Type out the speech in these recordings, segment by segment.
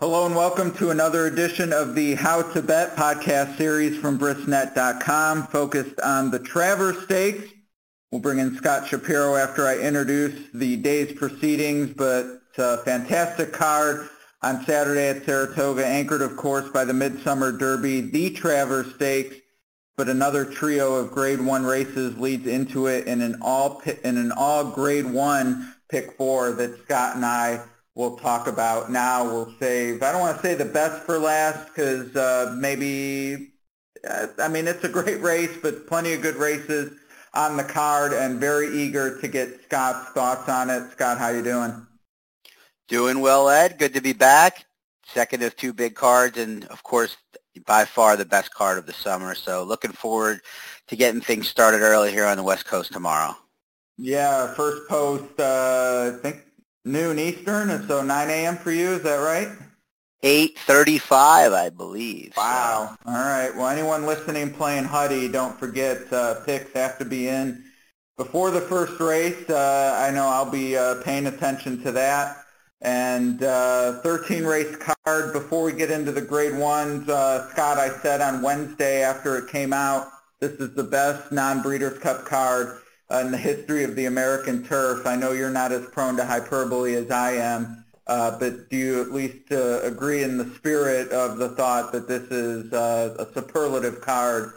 Hello and welcome to another edition of the How to Bet podcast series from Brisnet.com focused on the Travers Stakes. We'll bring in Scott Shapiro after I introduce the day's proceedings, but a fantastic card on Saturday at Saratoga, anchored of course by the Midsummer Derby, the Travers Stakes, but another trio of grade one races leads into it in an all in an all grade one pick four that Scott and I we'll talk about now. We'll save, I don't want to say the best for last because uh, maybe, uh, I mean, it's a great race, but plenty of good races on the card and very eager to get Scott's thoughts on it. Scott, how you doing? Doing well, Ed. Good to be back. Second of two big cards and, of course, by far the best card of the summer. So looking forward to getting things started early here on the West Coast tomorrow. Yeah, first post, uh, I think noon Eastern, and so 9 a.m. for you. Is that right? 8:35, I believe. Wow. So. All right. Well, anyone listening playing Huddy, don't forget uh, picks have to be in before the first race. Uh, I know I'll be uh, paying attention to that. And uh, 13 race card. Before we get into the grade ones, uh, Scott, I said on Wednesday after it came out, this is the best non-Breeders' Cup card in the history of the American turf. I know you're not as prone to hyperbole as I am, uh, but do you at least uh, agree in the spirit of the thought that this is uh, a superlative card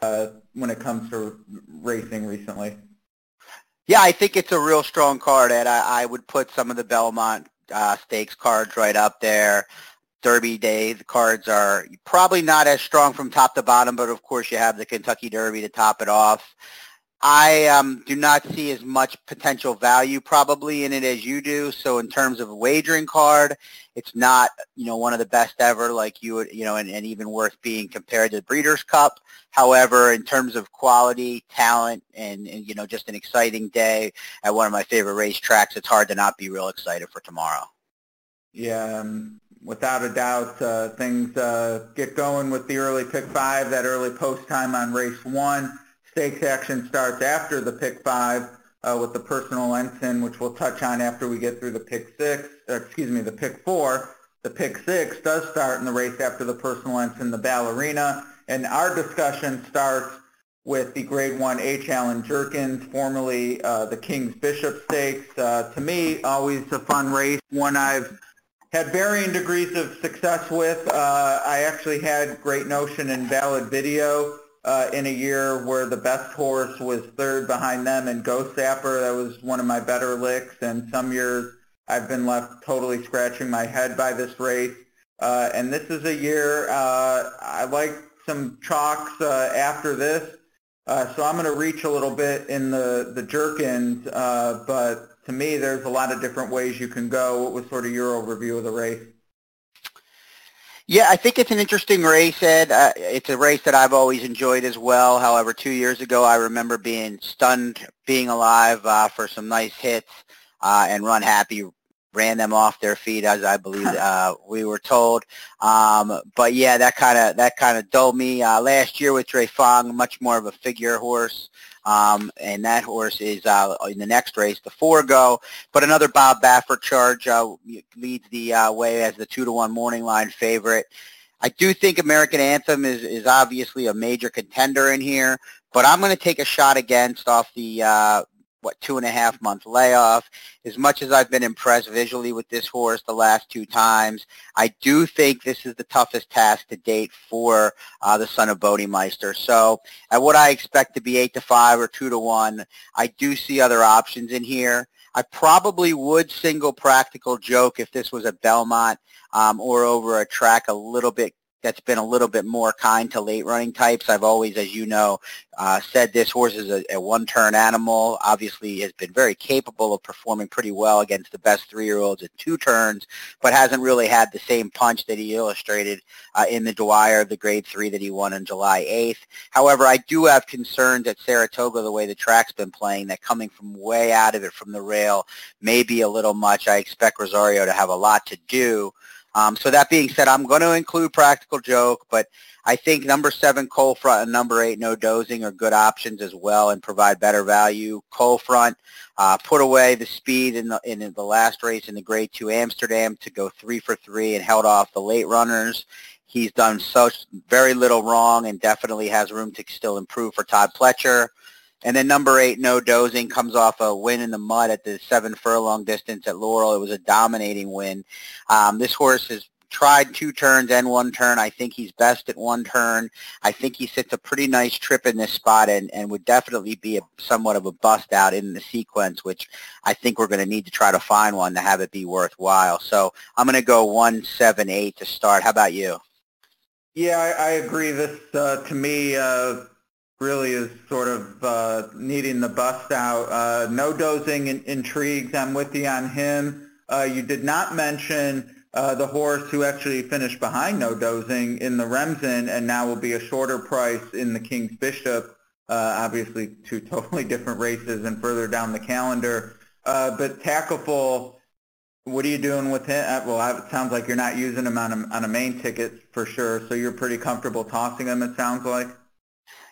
uh, when it comes to racing recently? Yeah, I think it's a real strong card. I, I would put some of the Belmont uh, Stakes cards right up there. Derby Day, the cards are probably not as strong from top to bottom, but of course you have the Kentucky Derby to top it off. I um, do not see as much potential value probably in it as you do. So in terms of a wagering card, it's not, you know, one of the best ever like you would, you know, and, and even worth being compared to the Breeders' Cup. However, in terms of quality, talent, and, and, you know, just an exciting day at one of my favorite racetracks, it's hard to not be real excited for tomorrow. Yeah, um, without a doubt, uh, things uh, get going with the early pick five, that early post time on race one. Stakes action starts after the pick five uh, with the personal ensign, which we'll touch on after we get through the pick six, or excuse me, the pick four. The pick six does start in the race after the personal ensign, the ballerina. And our discussion starts with the grade one H. Allen Jerkens, formerly uh, the King's Bishop Stakes. Uh, to me, always a fun race, one I've had varying degrees of success with. Uh, I actually had Great Notion and Valid Video uh, in a year where the best horse was third behind them and Ghost Zapper. That was one of my better licks. And some years I've been left totally scratching my head by this race. Uh, and this is a year uh, I like some chalks uh, after this. Uh, so I'm going to reach a little bit in the, the Jerkens. uh, but to me, there's a lot of different ways you can go. What was sort of your overview of the race? Yeah, I think it's an interesting race, Ed. Uh, it's a race that I've always enjoyed as well. However, two years ago, I remember being stunned being alive uh, for some nice hits, uh, and Run Happy ran them off their feet, as I believe uh, we were told. Um, but yeah, that kind of that kind of dulled me. Uh, last year with Drefong, much more of a figure horse. Um, and that horse is uh, in the next race, the Forego. But another Bob Baffert charge uh, leads the uh, way as the two to one morning line favorite. I do think American Anthem is, is obviously a major contender in here, but I'm going to take a shot against off the uh, what two and a half month layoff. As much as I've been impressed visually with this horse the last two times, I do think this is the toughest task to date for uh, the son of Bodemeister. So at what I expect to be eight to five or two to one, I do see other options in here. I probably would single practical joke if this was a Belmont um, or over a track a little bit that's been a little bit more kind to late running types. I've always, as you know, uh, said this horse is a, a one-turn animal. Obviously, has been very capable of performing pretty well against the best three-year-olds at two turns, but hasn't really had the same punch that he illustrated uh, in the Dwyer, the Grade Three that he won on July 8th. However, I do have concerns at Saratoga the way the track's been playing. That coming from way out of it from the rail may be a little much. I expect Rosario to have a lot to do Um, so that being said, I'm going to include Practical Joke, but I think number seven, Cold Front, and number eight, No Dozing are good options as well and provide better value. Cold Front uh, put away the speed in the, in the last race in the Grade 2 Amsterdam to go three for three and held off the late runners. He's done such very little wrong and definitely has room to still improve for Todd Pletcher. And then number eight, No Dozing, comes off a win in the mud at the seven furlong distance at Laurel. It was a dominating win. Um, this horse has tried two turns and one turn. I think he's best at one turn. I think he sits a pretty nice trip in this spot and, and would definitely be a, somewhat of a bust out in the sequence, which I think we're going to need to try to find one to have it be worthwhile. So I'm going to go one, seven, eight to start. How about you? Yeah, I, I agree. This, uh, to me, uh, really is sort of uh, needing the bust out. Uh, no dozing in, intrigues. I'm with you on him. Uh, you did not mention uh, the horse who actually finished behind no dozing in the Remsen and now will be a shorter price in the King's Bishop. Uh, obviously, two totally different races and further down the calendar. Uh, but Takaful, what are you doing with him? Well, it sounds like you're not using him on a, on a main ticket for sure, so you're pretty comfortable tossing him, it sounds like.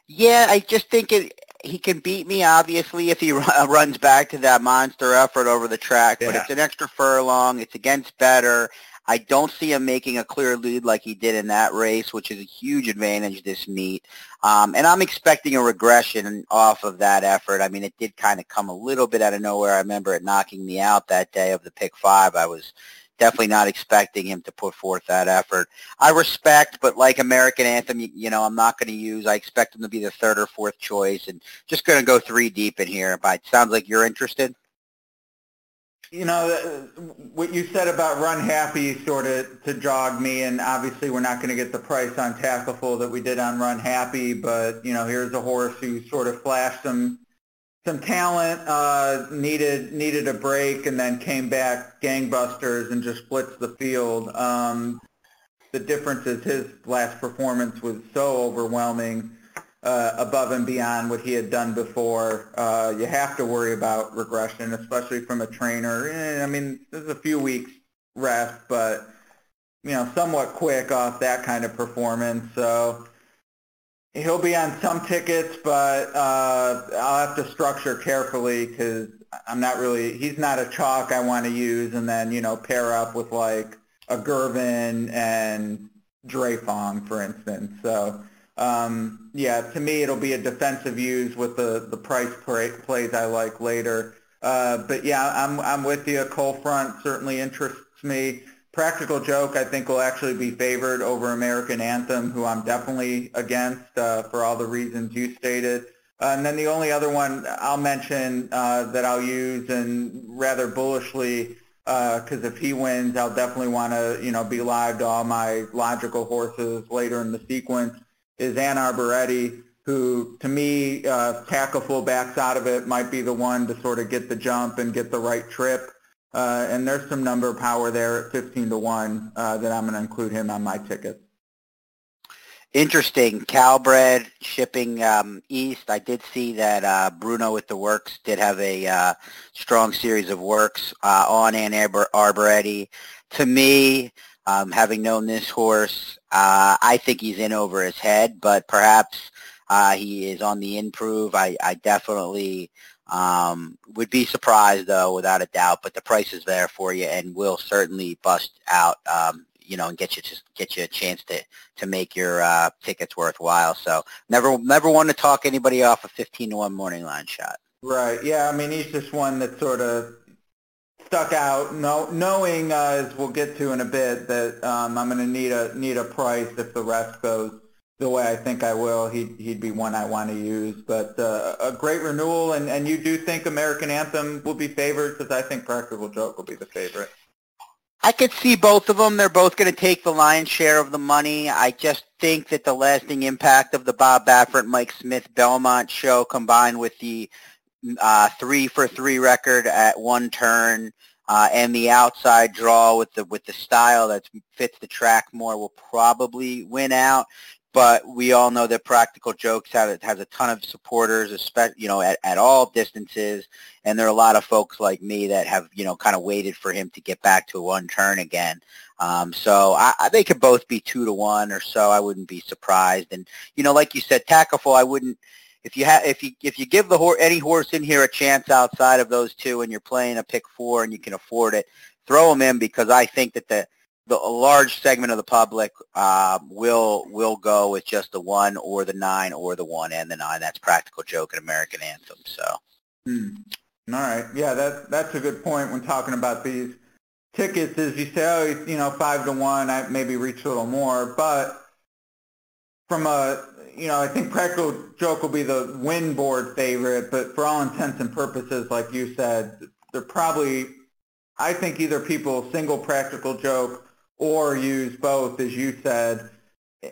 Yeah, I just think it, he can beat me, obviously, if he runs back to that monster effort over the track. But it's an extra furlong. It's against better. I don't see him making a clear lead like he did in that race, which is a huge advantage this meet. Um, and I'm expecting a regression off of that effort. I mean, it did kind of come a little bit out of nowhere. I remember it knocking me out that day of the pick five. I was definitely not expecting him to put forth that effort. I respect, but like American Anthem, you, you know, I'm not going to use. I expect him to be the third or fourth choice, and just going to go three deep in here. But it sounds like you're interested. You know, uh, what you said about Run Happy sort of to jog me, and obviously we're not going to get the price on Takaful that we did on Run Happy, but, you know, here's a horse who sort of flashed some some talent, uh, needed needed a break, and then came back gangbusters and just blitzed the field. Um, the difference is his last performance was so overwhelming, uh, above and beyond what he had done before. Uh, you have to worry about regression, especially from a trainer. Eh, I mean, there's a few weeks rest, but you know, somewhat quick off that kind of performance. So He'll be on some tickets, but uh, I'll have to structure carefully because I'm not really. He's not a chalk I want to use, and then you know pair up with like a Girvin and Drefong, for instance. So um, yeah, to me it'll be a defensive use with the the price play, plays I like later. Uh, but yeah, I'm I'm with you. Cold front certainly interests me. Practical Joke, I think, will actually be favored over American Anthem, who I'm definitely against uh, for all the reasons you stated. Uh, and then the only other one I'll mention uh, that I'll use, and rather bullishly, because uh, if he wins, I'll definitely want to, you know, be live to all my logical horses later in the sequence, is Ann Arbor who, to me, uh, Takaful backs out of it, might be the one to sort of get the jump and get the right trip. Uh, and there's some number power there at 15 to 1 uh, that I'm going to include him on my ticket. Interesting. Calbred shipping um, east. I did see that uh, Bruno with the works did have a uh, strong series of works uh, on Ann Arbor- Arboretti. To me, um, having known this horse, uh, I think he's in over his head, but perhaps he is on the improve. I, I definitely um, would be surprised though, without a doubt, but the price is there for you and will certainly bust out, um, you know, and get you just get you a chance to to make your uh, tickets worthwhile. So never never want to talk anybody off a fifteen to one morning line shot. Right. Yeah. I mean, he's just one that sort of stuck out, no, knowing uh, as we'll get to in a bit that um, I'm going to need a need a price if the rest goes the way I think I will, he'd, he'd be one I want to use. But uh, a great renewal, and, and you do think American Anthem will be favored because I think Practical Joke will be the favorite. I could see both of them. They're both going to take the lion's share of the money. I just think that the lasting impact of the Bob Baffert, Mike Smith, Belmont show combined with the uh, three for three record at one turn uh, and the outside draw with the with the style that fits the track more will probably win out. But we all know that Practical Jokes have, has a ton of supporters, especially, you know, at, at all distances. And there are a lot of folks like me that have, you know, kind of waited for him to get back to one turn again. Um, so I, I, they could both be two to one or so. I wouldn't be surprised. And, you know, like you said, Takaful, I wouldn't, if you have, if you, if you give the horse, any horse in here a chance outside of those two and you're playing a pick four and you can afford it, throw them in because I think that the, the a large segment of the public uh, will will go with just the one or the nine or the one and the nine. That's Practical Joke and American Anthem. So. Hmm. All right. Yeah, that that's a good point when talking about these tickets. Is you say, oh, you know, five to one, I maybe reach a little more, but from a you know, I think Practical Joke will be the win board favorite, but for all intents and purposes, like you said, they're probably, I think either people single Practical Joke or use both, as you said,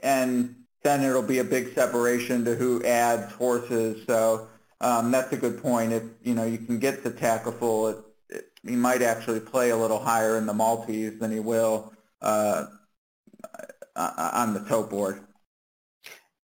and then it'll be a big separation to who adds horses. So um, that's a good point. If you know you can get the Takaful, it, it, he might actually play a little higher in the multis than he will uh, uh on the tote board.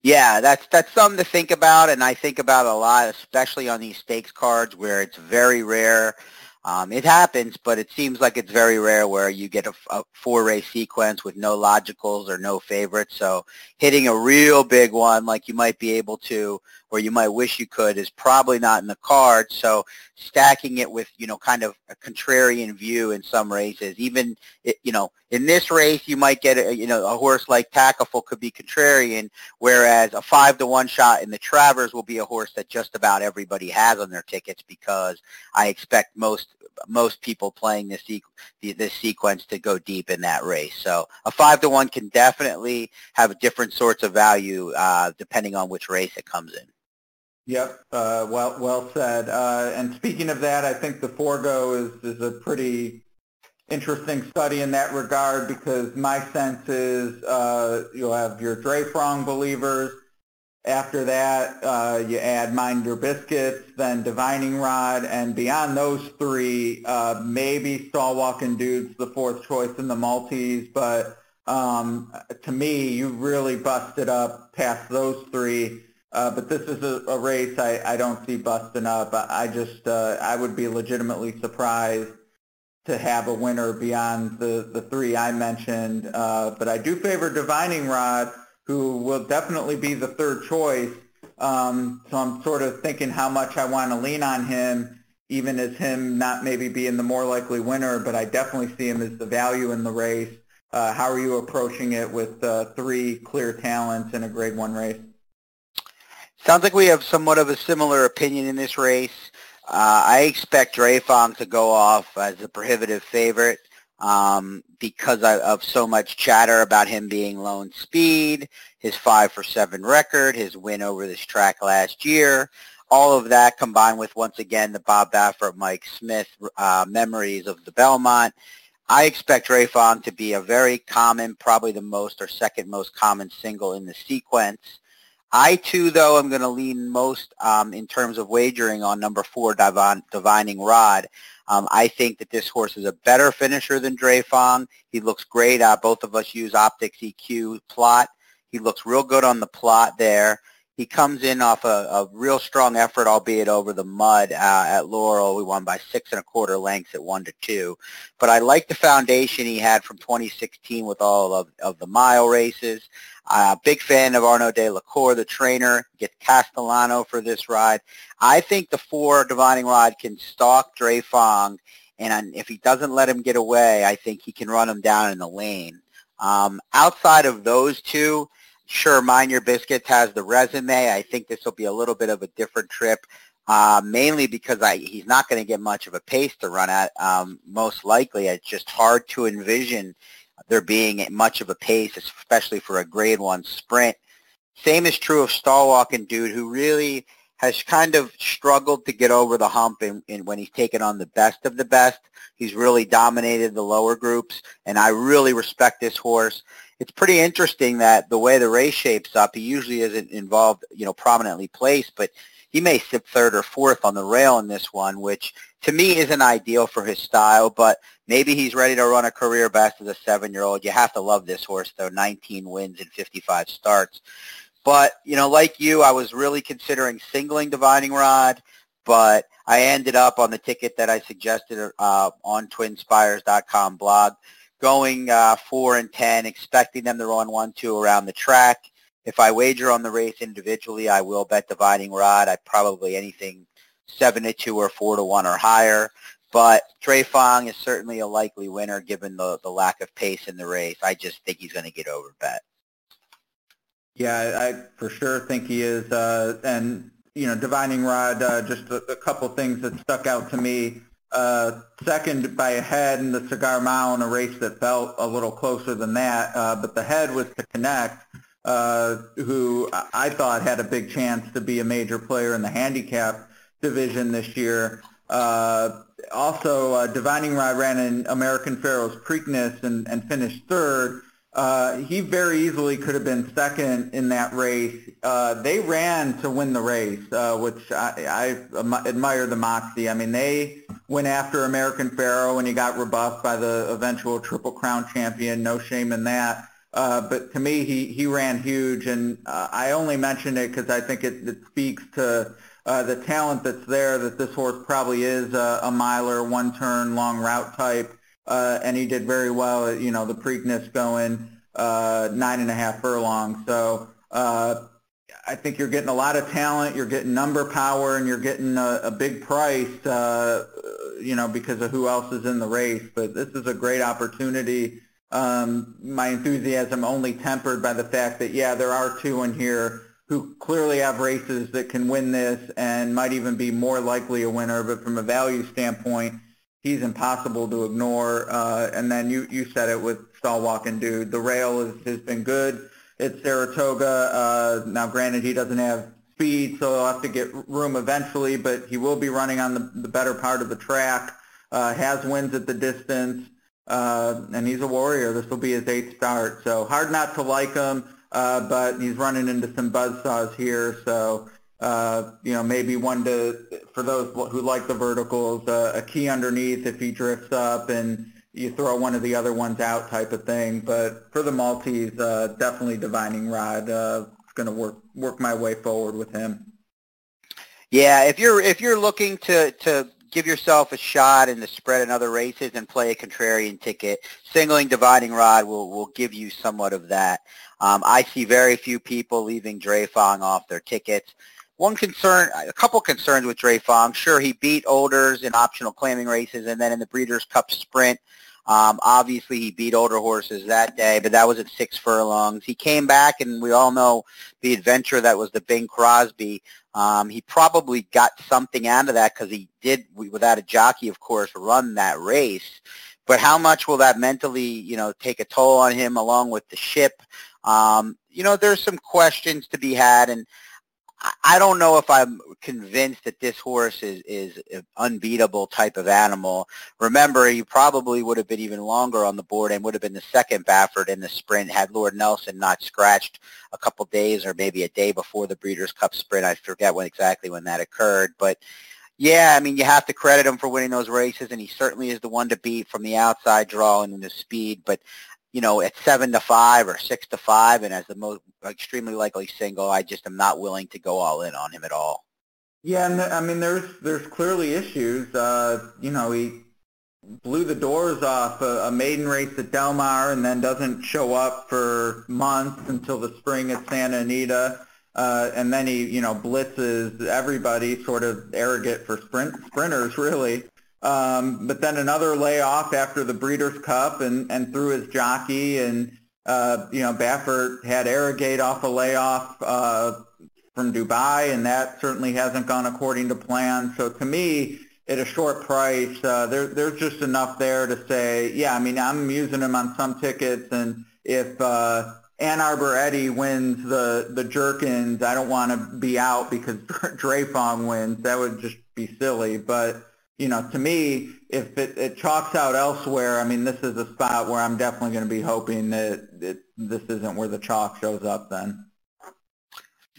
Yeah, that's that's something to think about, and I think about a lot, especially on these stakes cards where it's very rare um, it happens, but it seems like it's very rare where you get a, a four-race sequence with no logicals or no favorites. So hitting a real big one like you might be able to or you might wish you could is probably not in the cards. So stacking it with, you know, kind of a contrarian view in some races, even, you know, in this race, you might get, a, you know, a horse like Takaful could be contrarian, whereas a five to one shot in the Travers will be a horse that just about everybody has on their tickets because I expect most most people playing this this sequence to go deep in that race. So a five to one can definitely have different sorts of value uh, depending on which race it comes in. Yep, uh, well well said. Uh, and speaking of that, I think the Forego is is a pretty interesting study in that regard because my sense is uh, you'll have your Drefong believers. After that, uh, you add Mind Your Biscuits, then Divining Rod, and beyond those three, uh, maybe Stall-Walking Dude's the fourth choice in the multis, but um, to me, you really busted up past those three. Uh, but this is a, a race I, I don't see busting up. I, I just uh, I would be legitimately surprised to have a winner beyond the, the three I mentioned. Uh, but I do favor Divining Rod, who will definitely be the third choice. Um, so I'm sort of thinking how much I want to lean on him, even as him not maybe being the more likely winner, but I definitely see him as the value in the race. Uh, how are you approaching it with uh, three clear talents in a grade one race? Sounds like we have somewhat of a similar opinion in this race. Uh, I expect Drefong to go off as a prohibitive favorite um, because of so much chatter about him being lone speed, his five for seven record, his win over this track last year. All of that combined with, once again, the Bob Baffert, Mike Smith uh, memories of the Belmont. I expect Drefong to be a very common, probably the most or second most common single in the sequence. I too, though, am going to lean most um, in terms of wagering on number four, Divining Rod. Um, I think that this horse is a better finisher than Drefong. He looks great. Uh, both of us use Optix EQ plot. He looks real good on the plot there. He comes in off a, a real strong effort, albeit over the mud uh, at Laurel. We won by six and a quarter lengths at one to two. But I like the foundation he had from 2016 with all of, of the mile races. Uh, big fan of Arnaud Delacour, the trainer. Get Castellano for this ride. I think the four Divining Rod can stalk Drefong, and if he doesn't let him get away, I think he can run him down in the lane. Um, outside of those two, sure, Mind Your Biscuits has the resume. I think this will be a little bit of a different trip, uh, mainly because I, he's not going to get much of a pace to run at. Um, most likely, it's just hard to envision there being much of a pace, especially for a grade one sprint. Same is true of Stall-Walking Dude, who really has kind of struggled to get over the hump in, when he's taken on the best of the best. He's really dominated the lower groups, and I really respect this horse. It's pretty interesting that the way the race shapes up, he usually isn't involved, you know, prominently placed, but he may sit third or fourth on the rail in this one, which to me isn't ideal for his style, but maybe he's ready to run a career best as a seven-year-old. You have to love this horse, though, 19 wins in 55 starts. But, you know, like you, I was really considering singling Divining Rod, but I ended up on the ticket that I suggested uh, on twinspires.com blog, going uh, 4 and 10, expecting them to run 1-2 around the track. If I wager on the race individually, I will bet Divining Rod. I probably anything 7 to 2 or 4 to 1 or higher. But Drefong is certainly a likely winner given the, the lack of pace in the race. I just think he's going to get over bet. Yeah, I for sure think he is. Uh, and, you know, Divining Rod, uh, just a, a couple things that stuck out to me. Uh, second by a head in the Cigar Mile in a race that felt a little closer than that, uh, but the head was to connect, uh, who I thought had a big chance to be a major player in the handicap division this year. Uh, also, uh, Divining Rod ran in American Pharoah's Preakness and, and finished third. Uh, he very easily could have been second in that race. Uh, they ran to win the race, uh, which I, I admire the moxie. I mean, they went after American Pharoah and he got rebuffed by the eventual Triple Crown champion. No shame in that. Uh, but to me, he, he ran huge, and uh, I only mention it because I think it, it speaks to uh, the talent that's there, that this horse probably is a, a miler, one-turn, long route type, uh, and he did very well you know, the Preakness going uh, nine and a half furlongs. So uh, I think you're getting a lot of talent, you're getting number power, and you're getting a, a big price, uh, you know, because of who else is in the race. But this is a great opportunity. Um, my enthusiasm only tempered by the fact that, yeah, there are two in here who clearly have races that can win this and might even be more likely a winner. But from a value standpoint, he's impossible to ignore. Uh, and then you, you said it with Stall and Dude. The rail is, has been good. It's Saratoga. Uh, now, granted, he doesn't have speed, so he'll have to get room eventually, but he will be running on the, the better part of the track. Uh, has wins at the distance, uh, and he's a warrior. This will be his eighth start, so hard not to like him uh, but he's running into some buzzsaws here. So, uh, you know, maybe one to, for those who like the verticals, uh, a key underneath if he drifts up and you throw one of the other ones out type of thing. But for the multis, uh, definitely Divining Rod. Uh, going to work work my way forward with him. Yeah, if you're if you're looking to to give yourself a shot in the spread in other races and play a contrarian ticket, singling Divining Rod will will give you somewhat of that. Um, I see very few people leaving Drefong off their tickets. One concern, a couple concerns with Drefong. Sure, he beat Olders in optional claiming races, and then in the Breeders' Cup Sprint, um, obviously he beat older horses that day, but that was at six furlongs. He came back, and we all know the adventure that was the Bing Crosby. Um, he probably got something out of that because he did, without a jockey, of course, run that race. But how much will that mentally, you know, take a toll on him along with the ship? Um, you know, there's some questions to be had, and I don't know if I'm convinced that this horse is, is an unbeatable type of animal. Remember, he probably would have been even longer on the board and would have been the second Baffert in the sprint had Lord Nelson not scratched a couple days or maybe a day before the Breeders' Cup sprint. I forget when exactly when that occurred. But, yeah, I mean, you have to credit him for winning those races, and he certainly is the one to beat from the outside draw and the speed. But you know, at seven to five or six to five, and as the most extremely likely single, I just am not willing to go all in on him at all. Yeah, and I mean, there's there's clearly issues. Uh, you know, he blew the doors off a, a maiden race at Del Mar, and then doesn't show up for months until the spring at Santa Anita. Uh, and then he, you know, blitzes everybody, sort of Arrogate for sprint sprinters, really. Um, but then another layoff after the Breeders' Cup and, and threw his jockey. And, uh, you know, Baffert had Arrogate off a layoff uh, from Dubai, and that certainly hasn't gone according to plan. So to me, at a short price, uh, there, there's just enough there to say, yeah, I mean, I'm using him on some tickets, and if uh, Ann Arbor Eddie wins the, the Jerkens, I don't want to be out because Drefong wins. That would just be silly. But you know, to me, if it, it chalks out elsewhere, I mean, this is a spot where I'm definitely going to be hoping that it, this isn't where the chalk shows up then.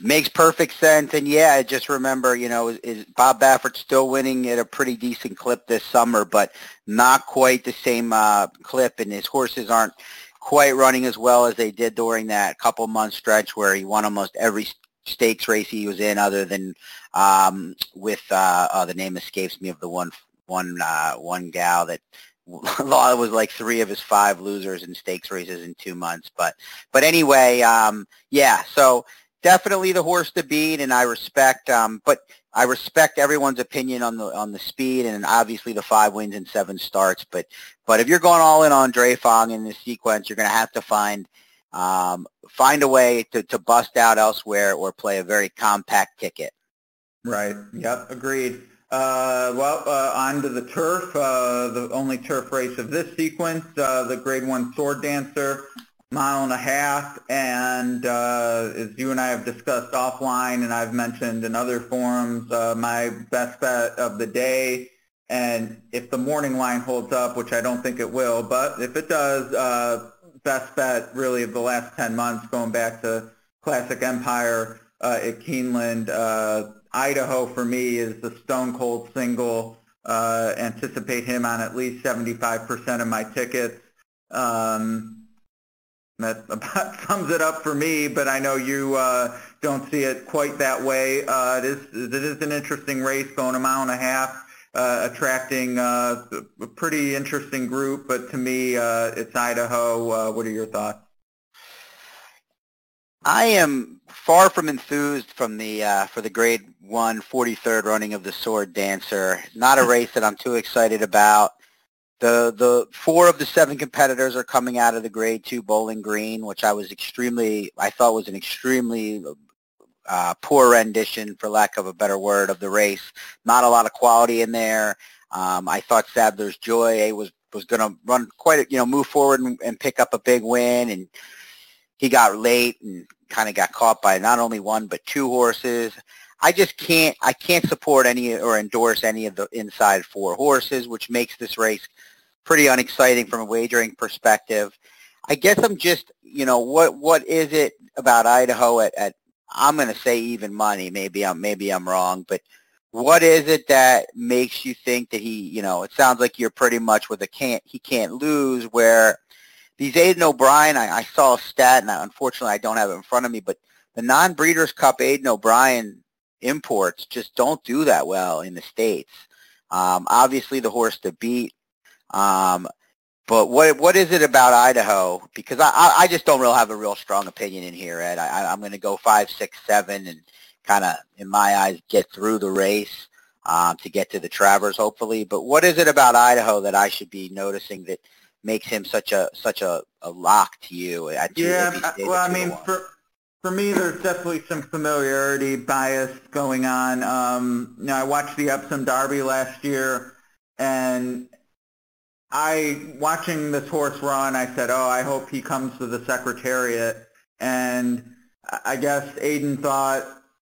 Makes perfect sense, and yeah, just remember, you know, is, is Bob Baffert still winning at a pretty decent clip this summer, but not quite the same uh, clip, and his horses aren't quite running as well as they did during that couple month stretch where he won almost every stakes race he was in, other than um, with uh, oh, the name escapes me of the one one uh, one gal that Law was like three of his five losers in stakes races in two months. But but anyway, um, yeah. So definitely the horse to beat, and I respect. Um, but I respect everyone's opinion on the on the speed, and obviously the five wins and seven starts. But but if you're going all in on Drefong in this sequence, you're going to have to find um, find a way to, to bust out elsewhere or play a very compact ticket. Right. Yep. Agreed. Uh, well, uh, on to the turf, uh, the only turf race of this sequence, uh, the Grade 1 Sword Dancer, mile and a half, and uh, as you and I have discussed offline and I've mentioned in other forums, uh, my best bet of the day, and if the morning line holds up, which I don't think it will, but if it does, best bet really of the last 10 months going back to Classic Empire at Keeneland, Idaho for me is the stone cold single. Uh, anticipate him on at least 75% of my tickets. Um, that about sums it up for me, but I know you uh, don't see it quite that way. Uh, it, is, it is an interesting race going a mile and a half, uh, attracting uh, a pretty interesting group, but to me, uh, it's Idaho. Uh, what are your thoughts? I am far from enthused from the uh, for the Grade One 43rd running of the Sword Dancer. Not a race that I'm too excited about. The the four of the seven competitors are coming out of the Grade Two Bowling Green, which I was extremely I thought was an extremely uh, poor rendition, for lack of a better word, of the race. Not a lot of quality in there. Um, I thought Sadler's Joy was was going to run quite, a, you know, move forward and, and pick up a big win and he got late and kind of got caught by not only one but two horses. I just can't I can't support any or endorse any of the inside four horses, which makes this race pretty unexciting from a wagering perspective. I guess I'm just you know what what is it about Idaho at, at I'm going to say even money. Maybe I'm maybe I'm wrong, but what is it that makes you think that he you know it sounds like you're pretty much with a can't he can't lose where these Aidan O'Brien, I, I saw a stat, and I, unfortunately I don't have it in front of me, but the non-Breeders' Cup Aidan O'Brien imports just don't do that well in the States. Um, obviously, the horse to beat. Um, but what what is it about Idaho? Because I, I just don't really have a real strong opinion in here, Ed. I, I'm going to go five, six, seven, and kind of, in my eyes, get through the race um, to get to the Travers, hopefully. But what is it about Idaho that I should be noticing that – makes him such a such a, a lock to you? yeah, well, I mean, for for me, there's definitely some familiarity bias going on. Um, you know, I watched the Epsom Derby last year, and I watching this horse run, I said, "Oh, I hope he comes to the Secretariat." And I guess Aidan thought,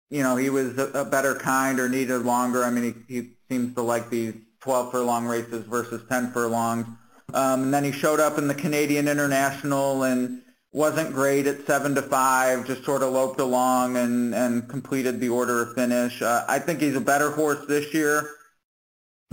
you know, he was a, a better kind or needed longer. I mean, he, he seems to like these 12 furlong races versus 10 furlongs. Um, and then he showed up in the Canadian International and wasn't great at seven to five. Just sort of loped along and and completed the order of finish. Uh, I think he's a better horse this year.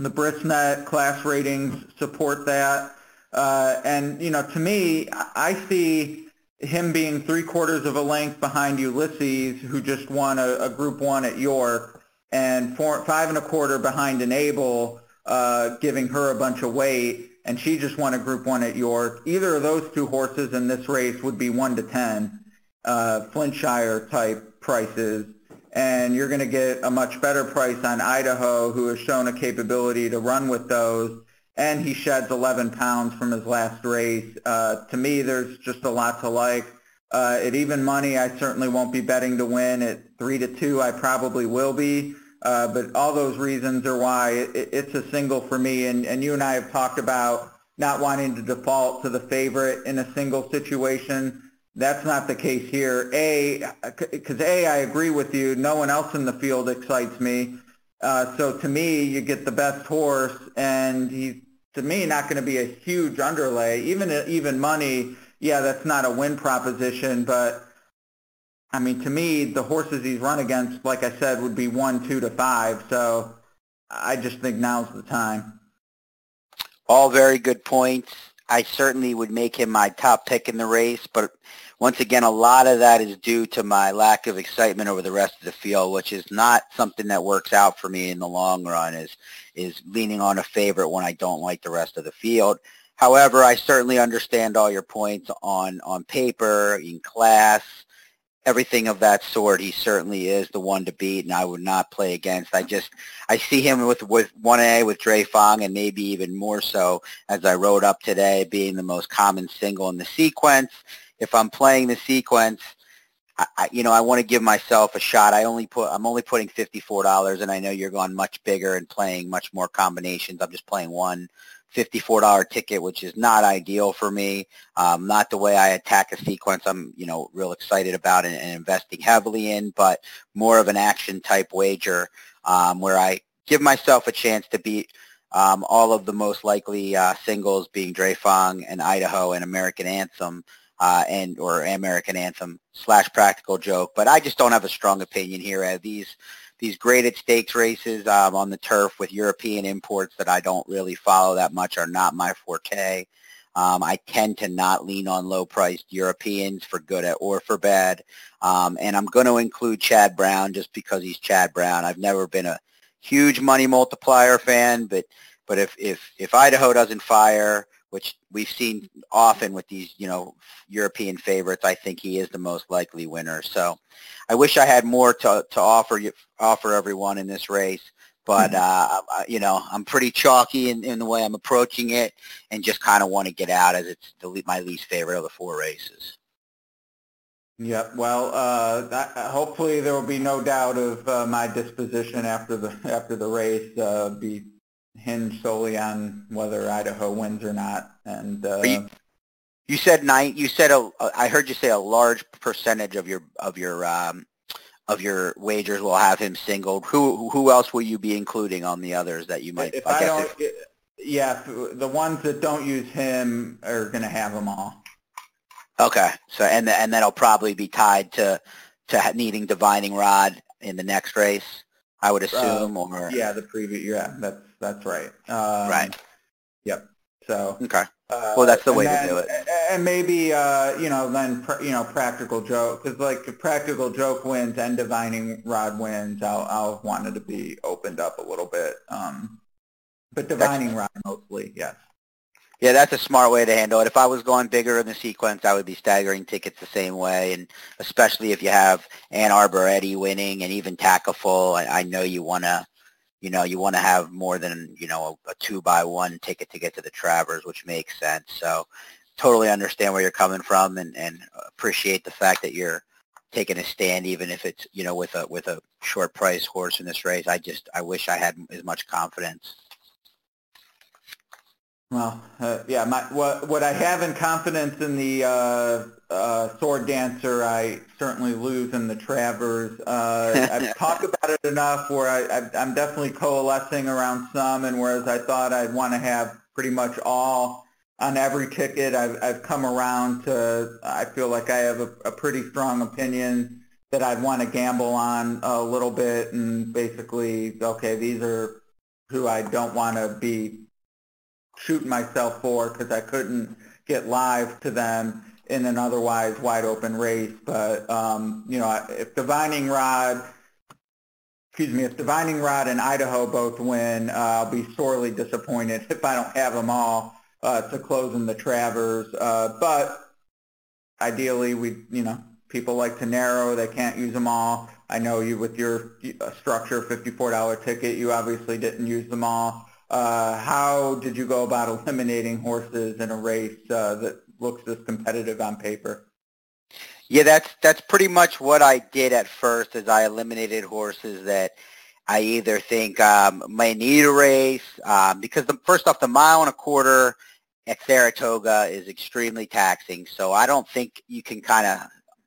The Brisnet class ratings support that. Uh, and you know, to me, I see him being three quarters of a length behind Ulysses, who just won a, a Group One at York, and four, five and a quarter behind Enable, uh, giving her a bunch of weight and she just won a Group 1 at York. Either of those two horses in this race would be 1 to 10, uh, Flintshire type prices. And you're going to get a much better price on Idaho, who has shown a capability to run with those. And he sheds 11 pounds from his last race. Uh, to me, there's just a lot to like. Uh, at even money, I certainly won't be betting to win. At 3 to 2, I probably will be. Uh, but all those reasons are why it, it's a single for me. And, and you and I have talked about not wanting to default to the favorite in a single situation. That's not the case here. A, because A, I agree with you. No one else in the field excites me. Uh, so to me, you get the best horse, and he's to me not going to be a huge underlay. Even even money, yeah, that's not a win proposition, but I mean, to me, the horses he's run against, like I said, would be one, two to five. So I just think now's the time. All very good points. I certainly would make him my top pick in the race, but once again, a lot of that is due to my lack of excitement over the rest of the field, which is not something that works out for me in the long run. Is is leaning on a favorite when I don't like the rest of the field. However, I certainly understand all your points on on paper, in class, everything of that sort. He certainly is the one to beat, and I would not play against. I just I see him with with one A with Drefong, and maybe even more so as I wrote up today, being the most common single in the sequence. If I'm playing the sequence, I, you know, I want to give myself a shot. I only put, I'm only putting fifty-four dollars, and I know you're going much bigger and playing much more combinations. I'm just playing one $54 ticket, which is not ideal for me. Um, not the way I attack a sequence I'm, you know, real excited about and, and investing heavily in, but more of an action type wager um, where I give myself a chance to beat um, all of the most likely uh, singles being Drefong and Idaho and American Anthem uh, and or American Anthem slash Practical Joke. But I just don't have a strong opinion here. Uh, these these graded stakes races um, on the turf with European imports that I don't really follow that much are not my forte. Um, I tend to not lean on low-priced Europeans for good or for bad. Um, and I'm going to include Chad Brown just because he's Chad Brown. I've never been a huge money multiplier fan, but but if if if Idaho doesn't fire, which we've seen often with these, you know, European favorites. I think he is the most likely winner. So I wish I had more to, to offer you, offer everyone in this race. But, mm-hmm. uh, you know, I'm pretty chalky in, in the way I'm approaching it and just kind of want to get out as it's the, my least favorite of the four races. Yep. Well, uh, that, hopefully there will be no doubt of uh, my disposition after the after the race. Uh, be hinge solely on whether Idaho wins or not. And uh, you, you, said nine. You said a, I heard you say a large percentage of your of your um, of your wagers will have him singled. Who who else will you be including on the others that you might? If I, I don't, if, yeah, the ones that don't use him are going to have them all. Okay, so and and that'll probably be tied to to needing divining rod in the next race. I would uh, assume, uh, or yeah, the previous. Yeah, that's that's right. Um, right. Yep. So okay. Uh, well, that's the way then, to do it. And maybe uh, you know then you know practical joke because like if practical joke wins and divining rod wins, I'll I'll want it to be opened up a little bit. Um, but divining that's, rod mostly, yes. Yeah, that's a smart way to handle it. If I was going bigger in the sequence, I would be staggering tickets the same way, and especially if you have Ann Arbor Eddie winning and even Takaful, I, I know you want to, you know, you want to have more than you know a, a two by one ticket to get to the Travers, which makes sense. So, totally understand where you're coming from, and and appreciate the fact that you're taking a stand, even if it's you know with a with a short price horse in this race. I just I wish I had as much confidence. Well, uh, yeah, my, what, what I have in confidence in the uh, uh, sword dancer, I certainly lose in the Travers. Uh, I've talked about it enough where I, am definitely coalescing around some, and whereas I thought I'd want to have pretty much all on every ticket, I've, I've come around to, I feel like I have a, a pretty strong opinion that I'd want to gamble on a little bit and basically, okay, these are who I don't want to be shooting myself for because I couldn't get live to them in an otherwise wide open race. But um, you know, if Divining Rod, excuse me, if Divining Rod and Idaho both win, uh, I'll be sorely disappointed if I don't have them all uh, to close in the Travers. Uh, but ideally, we you know people like to narrow; they can't use them all. I know you with your uh, structure $54 ticket, you obviously didn't use them all. Uh, how did you go about eliminating horses in a race uh, that looks this competitive on paper? Yeah, that's that's pretty much what I did at first. Is I eliminated horses that I either think um, may need a race um, because the, first off, the mile and a quarter at Saratoga is extremely taxing. So I don't think you can kind of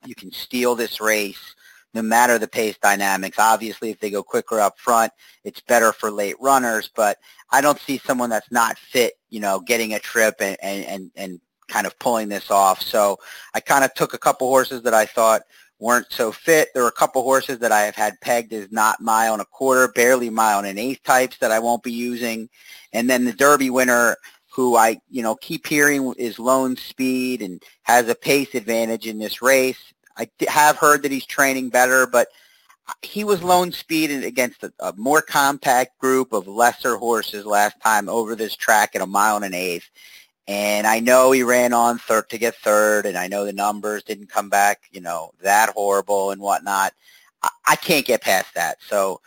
you can steal this race no matter the pace dynamics. Obviously, if they go quicker up front, it's better for late runners, but I don't see someone that's not fit, you know, getting a trip and, and, and kind of pulling this off. So I kind of took a couple horses that I thought weren't so fit. There were a couple horses that I have had pegged as not mile and a quarter, barely mile and an eighth types that I won't be using. And then the Derby winner who I, you know, keep hearing is lone speed and has a pace advantage in this race. I have heard that he's training better, but he was lone speed against a, a, more compact group of lesser horses last time over this track at a mile and an eighth. And I know he ran on third to get third, and I know the numbers didn't come back, you know, that horrible and whatnot. I, I can't get past that. So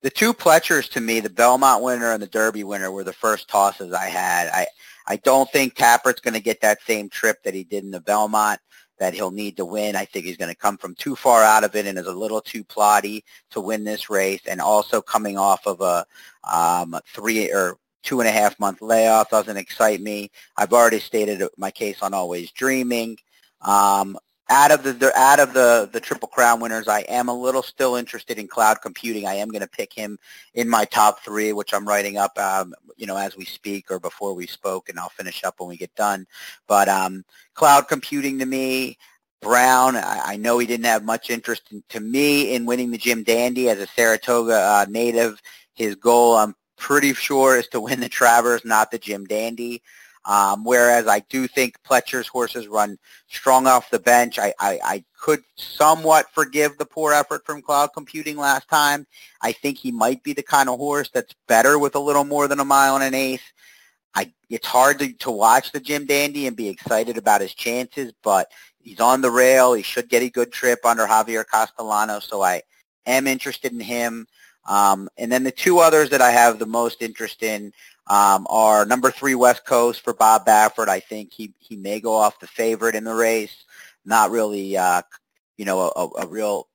the two Pletchers to me, the Belmont winner and the Derby winner, were the first tosses I had. I I don't think Tappert's going to get that same trip that he did in the Belmont that he'll need to win. I think he's going to come from too far out of it and is a little too plotty to win this race, and also coming off of a um, three or two and a half month layoff doesn't excite me. I've already stated my case on Always Dreaming. Um, out of the out of the the Triple Crown winners, I am a little still interested in cloud computing. I am going to pick him in my top three, which I'm writing up, um, you know, as we speak or before we spoke, and I'll finish up when we get done. But um, cloud computing to me, Brown, I, I know he didn't have much interest in, to me in winning the Jim Dandy as a Saratoga uh, native. His goal, I'm pretty sure, is to win the Travers, not the Jim Dandy. Um, whereas I do think Pletcher's horses run strong off the bench. I, I, I could somewhat forgive the poor effort from Cloud Computing last time. I think he might be the kind of horse that's better with a little more than a mile and an eighth. I, it's hard to, to watch the Jim Dandy and be excited about his chances, but he's on the rail. He should get a good trip under Javier Castellano, so I am interested in him. Um, and then the two others that I have the most interest in um, are number three West Coast for Bob Baffert. I think he, he may go off the favorite in the race. Not really, uh, you know, a, a real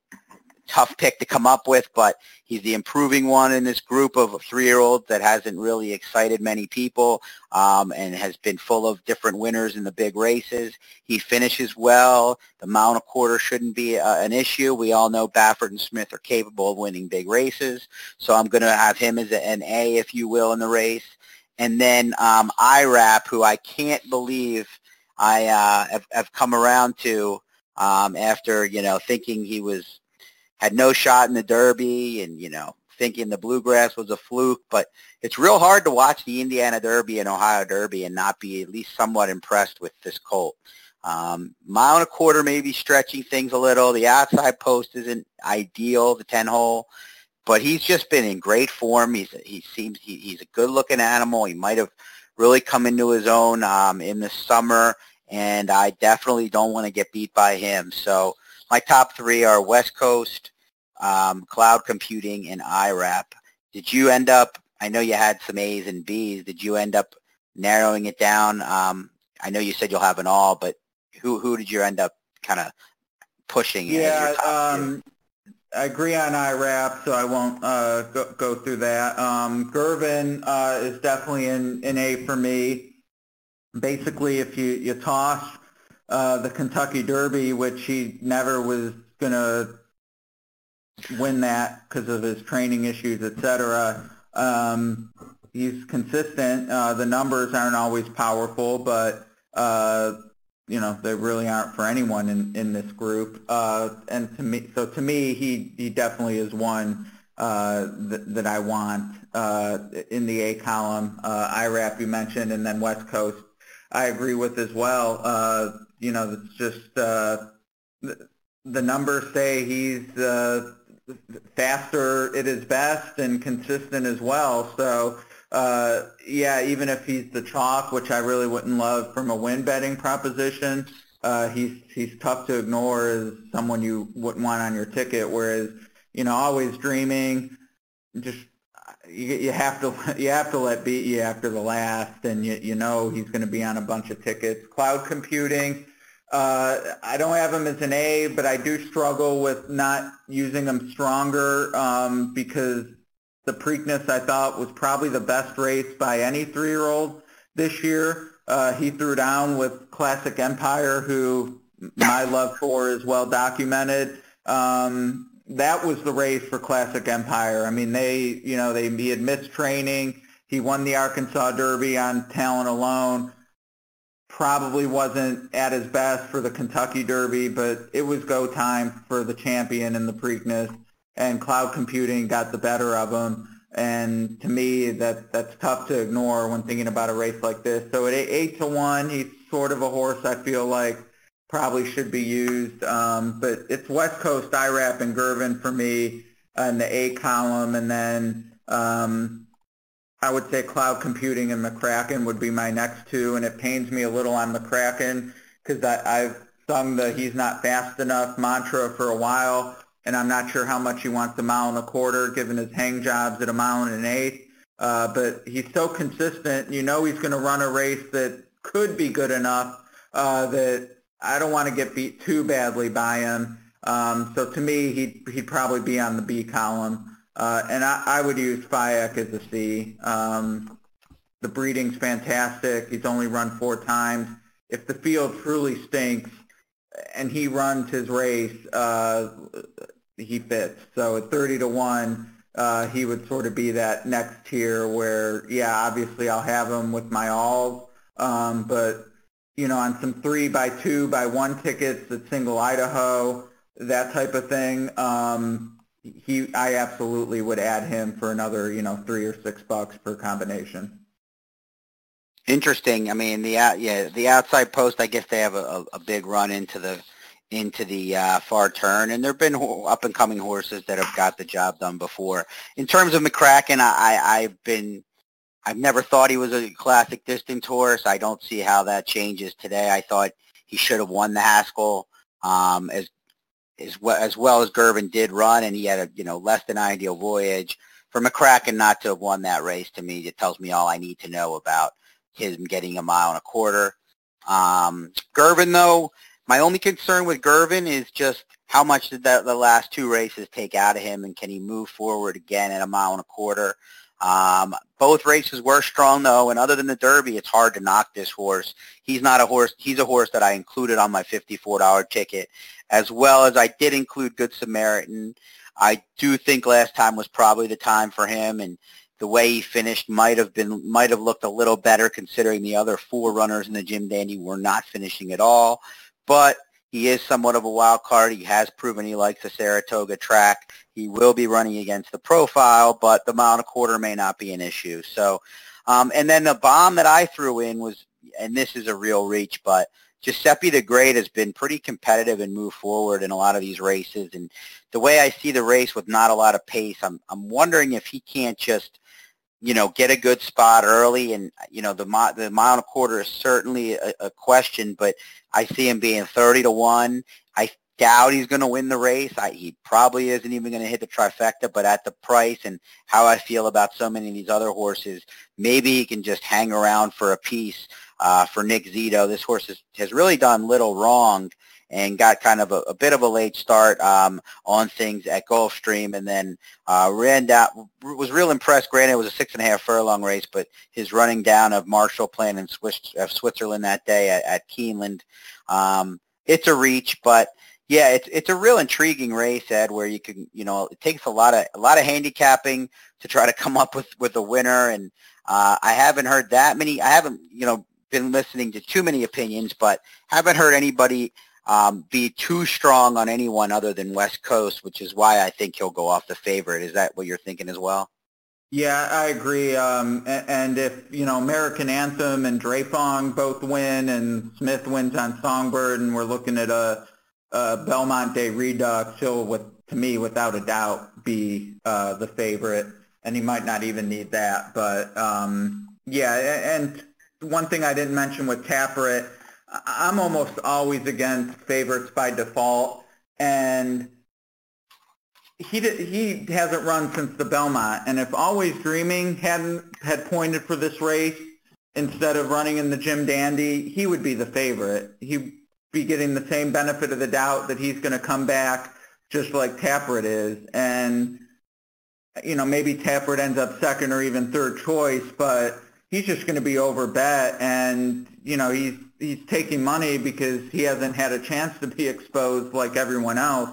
tough pick to come up with, but he's the improving one in this group of three-year-olds that hasn't really excited many people um, and has been full of different winners in the big races. He finishes well. The mount a quarter shouldn't be uh, an issue. We all know Baffert and Smith are capable of winning big races, so I'm going to have him as an A, if you will, in the race. And then um, IRAP, who I can't believe I uh, have, have come around to um, after, you know, thinking he was had no shot in the Derby and, you know, thinking the Bluegrass was a fluke, but it's real hard to watch the Indiana Derby and Ohio Derby and not be at least somewhat impressed with this colt. Um, mile and a quarter maybe stretching things a little. The outside post isn't ideal, the 10 hole, but he's just been in great form. He's, he seems, he, he's a good looking animal. He might have really come into his own um, in the summer, and I definitely don't want to get beat by him. So my top three are West Coast, um, cloud computing, and IRAP. Did you end up, I know you had some A's and B's, did you end up narrowing it down? Um, I know you said you'll have an all, but who, who did you end up kind of pushing? Yeah, um, I agree on IRAP, so I won't uh, go, go, through that. Um, Girvin uh, is definitely an, an A for me. Basically, if you, you toss uh, the Kentucky Derby, which he never was going to win that because of his training issues, etc. Um, he's consistent. Uh, the numbers aren't always powerful, but uh, you know they really aren't for anyone in, in this group. Uh, and to me, so to me, he he definitely is one uh, th- that I want uh, in the A column. Uh, IRAP you mentioned, and then West Coast I agree with as well. Uh, you know, it's just uh, the, the numbers say he's uh, faster at his best and consistent as well. So, uh, yeah, even if he's the chalk, which I really wouldn't love from a win betting proposition, uh, he's he's tough to ignore as someone you wouldn't want on your ticket. Whereas, you know, always dreaming, just you, you have to you have to let beat you after the last, and you you know he's going to be on a bunch of tickets. Cloud computing, uh, I don't have him as an A, but I do struggle with not using him stronger um, because the Preakness I thought was probably the best race by any three-year-old this year. Uh, he threw down with Classic Empire, who my love for is well documented. Um, that was the race for Classic Empire. I mean, they, you know, they he had missed training. He won the Arkansas Derby on talent alone. probably wasn't at his best for the Kentucky Derby, but it was go time for the champion in the Preakness, and cloud computing got the better of him. And to me, that that's tough to ignore when thinking about a race like this. So at eight, to one, he's sort of a horse I feel like probably should be used. Um, but it's West Coast, IRAP, and Girvin for me in the A column, and then um, I would say cloud computing and McCraken would be my next two, and it pains me a little on McCraken because I've sung the he's not fast enough mantra for a while, and I'm not sure how much he wants a mile and a quarter given his hang jobs at a mile and an eighth. Uh, but he's so consistent. You know he's going to run a race that could be good enough uh, that I don't want to get beat too badly by him. Um, so to me, he'd, he'd probably be on the B column. Uh, and I, I would use Fayeq as a C. Um, the breeding's fantastic. He's only run four times. If the field truly stinks and he runs his race, uh, he fits. So at 30 to 1, uh, he would sort of be that next tier where, yeah, obviously I'll have him with my alls, um, but, you know, on some three by two by one tickets at single Idaho, that type of thing, um, he I absolutely would add him for another you know three or six bucks per combination. Interesting. I mean the out yeah the outside post. I guess they have a, a big run into the into the uh, far turn, and there've been up and coming horses that have got the job done before. In terms of McCraken, I, I've been I've never thought he was a classic distance horse. I don't see how that changes today. I thought he should have won the Haskell. Um, as as well as well as Girvin did run, and he had a you know less than ideal voyage. For McCraken not to have won that race to me, it tells me all I need to know about him getting a mile and a quarter. Um, Girvin, though, my only concern with Girvin is just how much did that, the last two races take out of him, and can he move forward again at a mile and a quarter? Um, both races were strong though, and other than the Derby, it's hard to knock this horse. He's not a horse. He's a horse that I included on my $54 ticket, as well as I did include Good Samaritan. I do think last time was probably the time for him, and the way he finished might have been might have looked a little better considering the other four runners in the Jim Dandy were not finishing at all. But he is somewhat of a wild card. He has proven he likes the Saratoga track. He will be running against the profile, but the mile and a quarter may not be an issue. So, um, and then the bomb that I threw in was, and this is a real reach, but Giuseppe the Great has been pretty competitive and moved forward in a lot of these races. And the way I see the race with not a lot of pace, I'm I'm wondering if he can't just you know, get a good spot early. And, you know, the, the mile and a quarter is certainly a, a question, but I see him being 30 to 1. I doubt he's going to win the race. I, he probably isn't even going to hit the trifecta, but at the price and how I feel about so many of these other horses, maybe he can just hang around for a piece uh, for Nick Zito. This horse has really done little wrong and got kind of a, a bit of a late start um, on things at Gulfstream, and then uh, ran down. Was real impressed. Granted, it was a six and a half furlong race, but his running down of Marshall Plan in Swiss, uh, Switzerland that day at, at Keeneland, um, it's a reach, but yeah, it's it's a real intriguing race, Ed, where you can you know it takes a lot of a lot of handicapping to try to come up with with a winner, and uh, I haven't heard that many. I haven't you know been listening to too many opinions, but haven't heard anybody um, be too strong on anyone other than West Coast, which is why I think he'll go off the favorite. Is that what you're thinking as well? Yeah, I agree. Um, and if, you know, American Anthem and Drefong both win and Smith wins on Songbird and we're looking at a, a Belmont Day Redux, he'll, with, to me, without a doubt, be uh, the favorite. And he might not even need that. But, um, yeah, and one thing I didn't mention with Tapwrit, I'm almost always against favorites by default, and he did, he hasn't run since the Belmont. And if Always Dreaming hadn't had pointed for this race instead of running in the Jim Dandy, he would be the favorite. He'd be getting the same benefit of the doubt that he's going to come back just like Tapwrit is, and you know maybe Tapwrit ends up second or even third choice, but he's just going to be overbet, and you know he's he's taking money because he hasn't had a chance to be exposed like everyone else,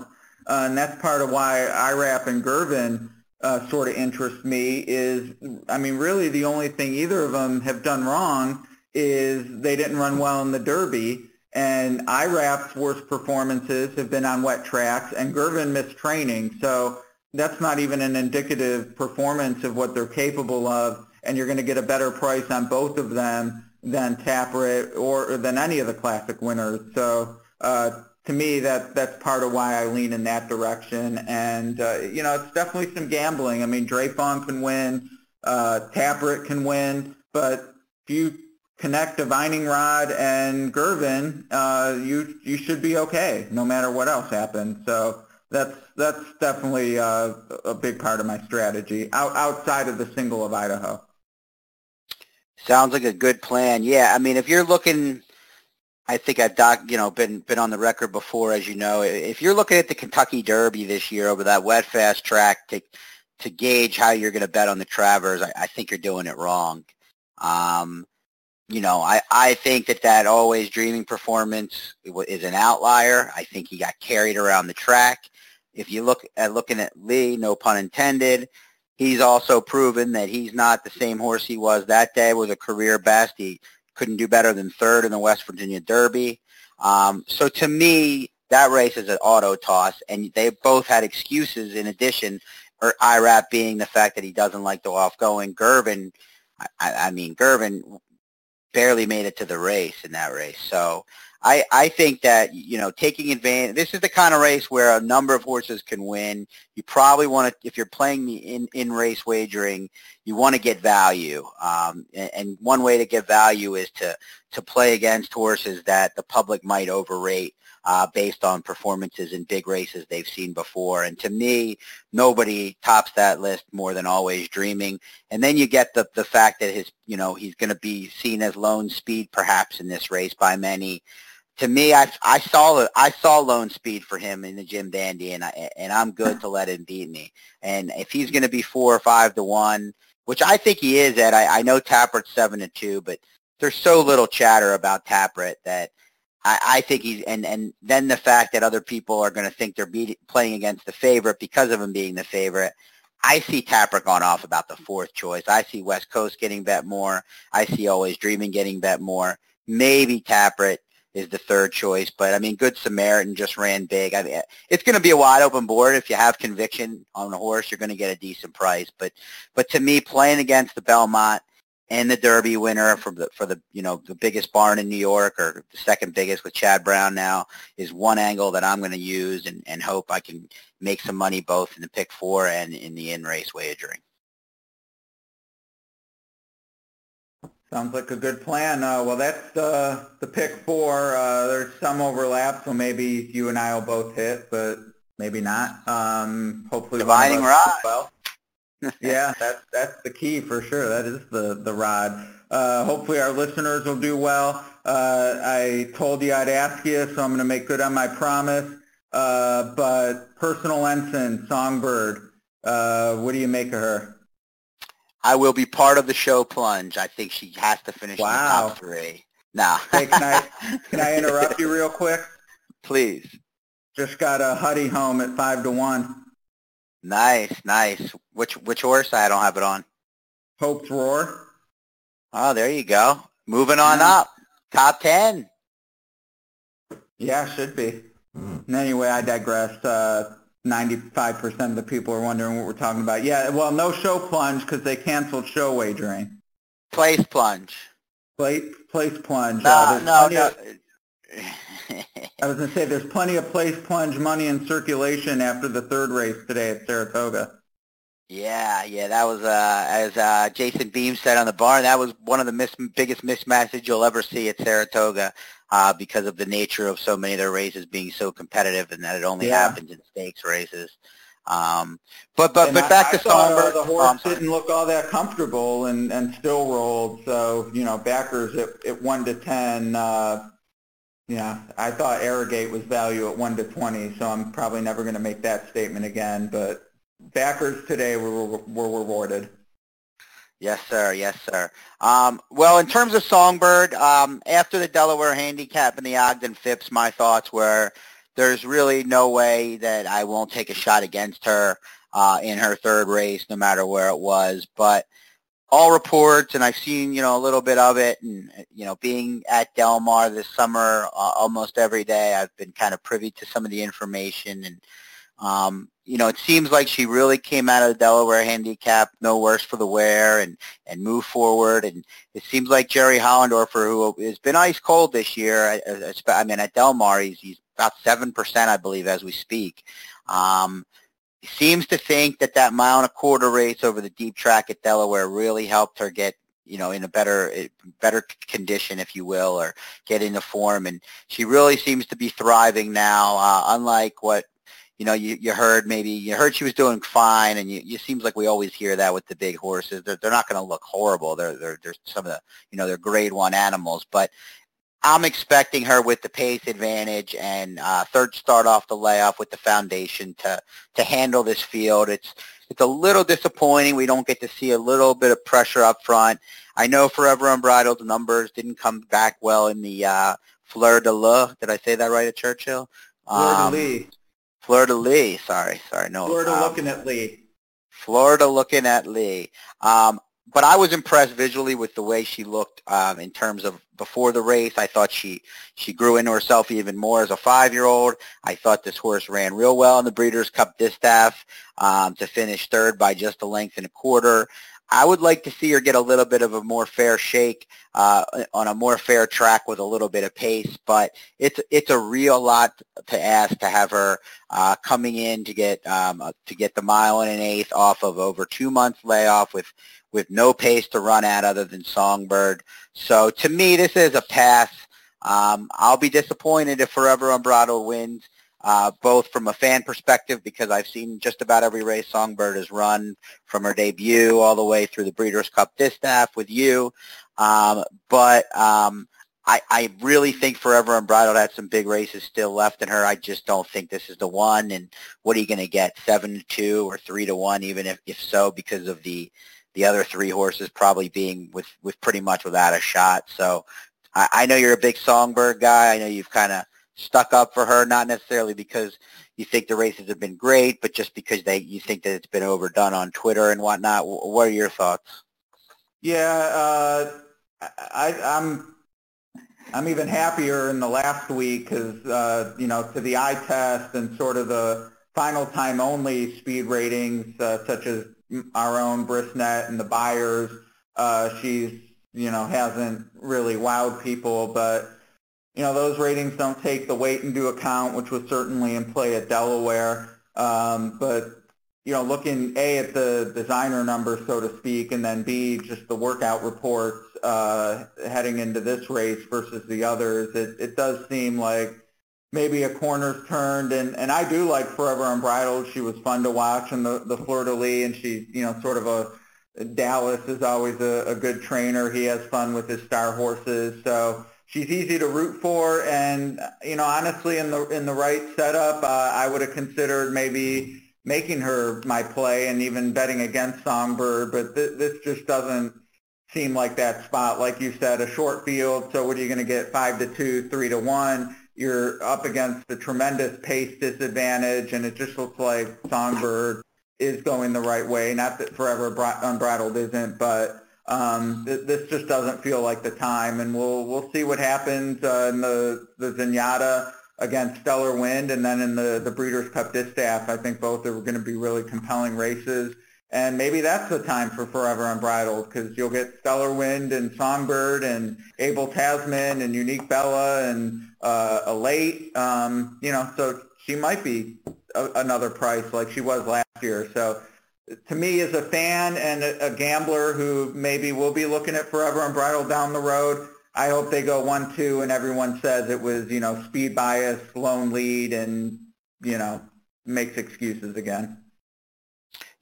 uh, and that's part of why IRAP and Girvin uh, sort of interest me. Is I mean, really, the only thing either of them have done wrong is they didn't run well in the Derby, and IRAP's worst performances have been on wet tracks, and Girvin missed training. So that's not even an indicative performance of what they're capable of, and you're going to get a better price on both of them than Tapwrit or, than any of the classic winners. So uh, to me, that that's part of why I lean in that direction. And uh, you know, it's definitely some gambling. I mean, Drefong can win, uh, can win, but if you connect Divining Rod and Girvin, uh, you you should be okay, no matter what else happens. So that's that's definitely uh, a big part of my strategy out, outside of the single of Idaho. Sounds like a good plan. Yeah, I mean, if you're looking I think I've doc, you know, been been on the record before, as you know. If you're looking at the Kentucky Derby this year over that wet fast track to to gauge how you're going to bet on the Travers, I, I think you're doing it wrong. Um, you know, I, I think that that always dreaming performance is an outlier. I think he got carried around the track. If you look at Lookin At Lee, no pun intended, he's also proven that he's not the same horse he was that day with a career best. He couldn't do better than third in the West Virginia Derby. Um, so to me, that race is an auto toss, and they both had excuses in addition, or IRAP being the fact that he doesn't like the off-going. Girvin, I, I mean, Girvin barely made it to the race in that race. So I, I think that, you know, taking advantage, this is the kind of race where a number of horses can win. You probably want to, if you're playing the in, in race wagering, you want to get value. Um, and, and one way to get value is to, to play against horses that the public might overrate. Uh, based on performances in big races they've seen before. And to me, nobody tops that list more than always dreaming. And then you get the, the fact that his, you know, he's going to be seen as lone speed perhaps in this race by many to me, I, I saw I saw lone speed for him in the Jim Dandy, and I and I'm good to let him beat me. And if he's going to be four or five to one, which I think he is at, I, I know Tapwrit's seven to two, but there's so little chatter about Tapwrit that I, I think he's and and then the fact that other people are going to think they're beat, playing against the favorite because of him being the favorite. I see Tapwrit going off about the fourth choice. I see West Coast getting bet more. I see Always Dreaming getting bet more. Maybe Tapwrit is the third choice. But I mean, Good Samaritan just ran big. I mean, it's going to be a wide open board. If you have conviction on a horse, you're going to get a decent price. But but to me, playing against the Belmont and the Derby winner for the for the you know the biggest barn in New York or the second biggest with Chad Brown now is one angle that I'm going to use and, and hope I can make some money both in the pick four and in the in race wagering. Sounds like a good plan. Uh, well, that's the the pick four. Uh, there's some overlap, so maybe you and I will both hit, but maybe not. Um, hopefully, Divining Rod. Well, yeah, that's that's the key for sure. That is the the rod. Uh, hopefully, our listeners will do well. Uh, I told you I'd ask you, so I'm going to make good on my promise. Uh, but personal ensign, Songbird, what do you make of her? I will be part of the show plunge. I think she has to finish wow. in the top three. Now, hey, can I can I interrupt you real quick? Please. Just got a Huddy home at five to one. Nice, nice. Which which horse? I don't have it on. Hope's Roar. Oh, there you go. Moving on yeah. up. Top ten. Yeah, should be. Mm. Anyway, I digress. Uh, 95% of the people are wondering what we're talking about. Yeah, well, no show plunge because they canceled show wagering. Place plunge. Place, place plunge. No, uh, no, no. Of, I was going to say there's plenty of place plunge money in circulation after the third race today at Saratoga. Yeah, yeah, that was uh, as uh, Jason Beem said on the barn. That was one of the mis- biggest mismatches you'll ever see at Saratoga uh, because of the nature of so many of their races being so competitive, and that it only yeah. happens in stakes races. Um, but but and but back I, to Songbird. Uh, the horse oh, didn't look all that comfortable and and still rolled. So you know, backers at, at one to ten. Uh, yeah, I thought Arrogate was value at one to twenty, so I'm probably never going to make that statement again. But backers today were, were rewarded. Yes, sir. Yes, sir. Um, well, in terms of Songbird, um, after the Delaware handicap and the Ogden Phipps, my thoughts were there's really no way that I won't take a shot against her uh, in her third race, no matter where it was. But all reports, and I've seen you know a little bit of it, and you know being at Del Mar this summer uh, almost every day, I've been kind of privy to some of the information, and um, you know it seems like she really came out of the Delaware handicap no worse for the wear, and and moved forward, and it seems like Jerry Hollendorfer, who has been ice cold this year, I, I mean at Del Mar, he's, he's about seven percent, I believe, as we speak. Um, seems to think that that mile and a quarter race over the deep track at Delaware really helped her get you know in a better better condition if you will or get into form and she really seems to be thriving now uh, unlike what you know you, you heard maybe you heard she was doing fine and you, it seems like we always hear that with the big horses they're, they're not going to look horrible they're, they're they're some of the you know they're grade one animals but I'm expecting her with the pace advantage and uh, third start off the layoff with the foundation to to handle this field. It's it's a little disappointing. We don't get to see a little bit of pressure up front. I know Forever Unbridled numbers didn't come back well in the uh, Fleur de Lis. Did I say that right at Churchill? Fleur de um, Lis. De Lee. Sorry, sorry, no. Florida um, looking at Lee. Florida looking at Lee. Um, but I was impressed visually with the way she looked um, in terms of before the race. I thought she she grew into herself even more as a five-year-old. I thought this horse ran real well in the Breeders' Cup Distaff um, to finish third by just a length and a quarter. I would like to see her get a little bit of a more fair shake uh, on a more fair track with a little bit of pace, but it's it's a real lot to ask to have her uh, coming in to get um, uh, to get the mile and an eighth off of over two months layoff with with no pace to run at other than Songbird. So to me, this is a pass. Um, I'll be disappointed if Forever Unbridled wins uh, both from a fan perspective because I've seen just about every race Songbird has run from her debut all the way through the Breeders' Cup Distaff with you. Um, but um, I, I really think Forever Unbridled had some big races still left in her. I just don't think this is the one. And what are you going to get, seven to two or three to one, even if, if so, because of the the other three horses probably being with with pretty much without a shot. So I, I know you're a big Songbird guy. I know you've kind of stuck up for her, not necessarily because you think the races have been great, but just because they you think that it's been overdone on Twitter and whatnot. What are your thoughts? Yeah, uh, I, I'm I'm even happier in the last week because uh, you know to the eye test and sort of the final time only speed ratings, uh, such as our own Brisnet and the Beyers. Uh, she's you know hasn't really wowed people, but you know, those ratings don't take the weight into account, which was certainly in play at Delaware. Um, but, you know, looking A at the designer numbers, so to speak, and then B, just the workout reports uh, heading into this race versus the others, it, it does seem like maybe a corner's turned. And, and I do like Forever Unbridled. She was fun to watch in the, the Fleur de Lis, and she's, you know, sort of a Dallas is always a, a good trainer. He has fun with his star horses. So, she's easy to root for, and you know, honestly, in the in the right setup, uh, I would have considered maybe making her my play and even betting against Songbird, but th- this just doesn't seem like that spot. Like you said, a short field. So what are you going to get? Five to two, three to one. You're up against a tremendous pace disadvantage, and it just looks like Songbird is going the right way. Not that Forever Unbridled isn't, but um, th- this just doesn't feel like the time, and we'll we'll see what happens uh, in the the Zenyatta against Stellar Wind, and then in the the Breeders' Cup Distaff. I think both are going to be really compelling races, and maybe that's the time for Forever Unbridled because you'll get Stellar Wind and Songbird and Abel Tasman and Unique Bella and uh, Elate. Um, you know, so she might be a, another price like she was last year. So to me as a fan and a, a, gambler who maybe will be looking at Forever Unbridled down the road, I hope they go one two and everyone says it was you know speed bias, lone lead, and you know makes excuses again.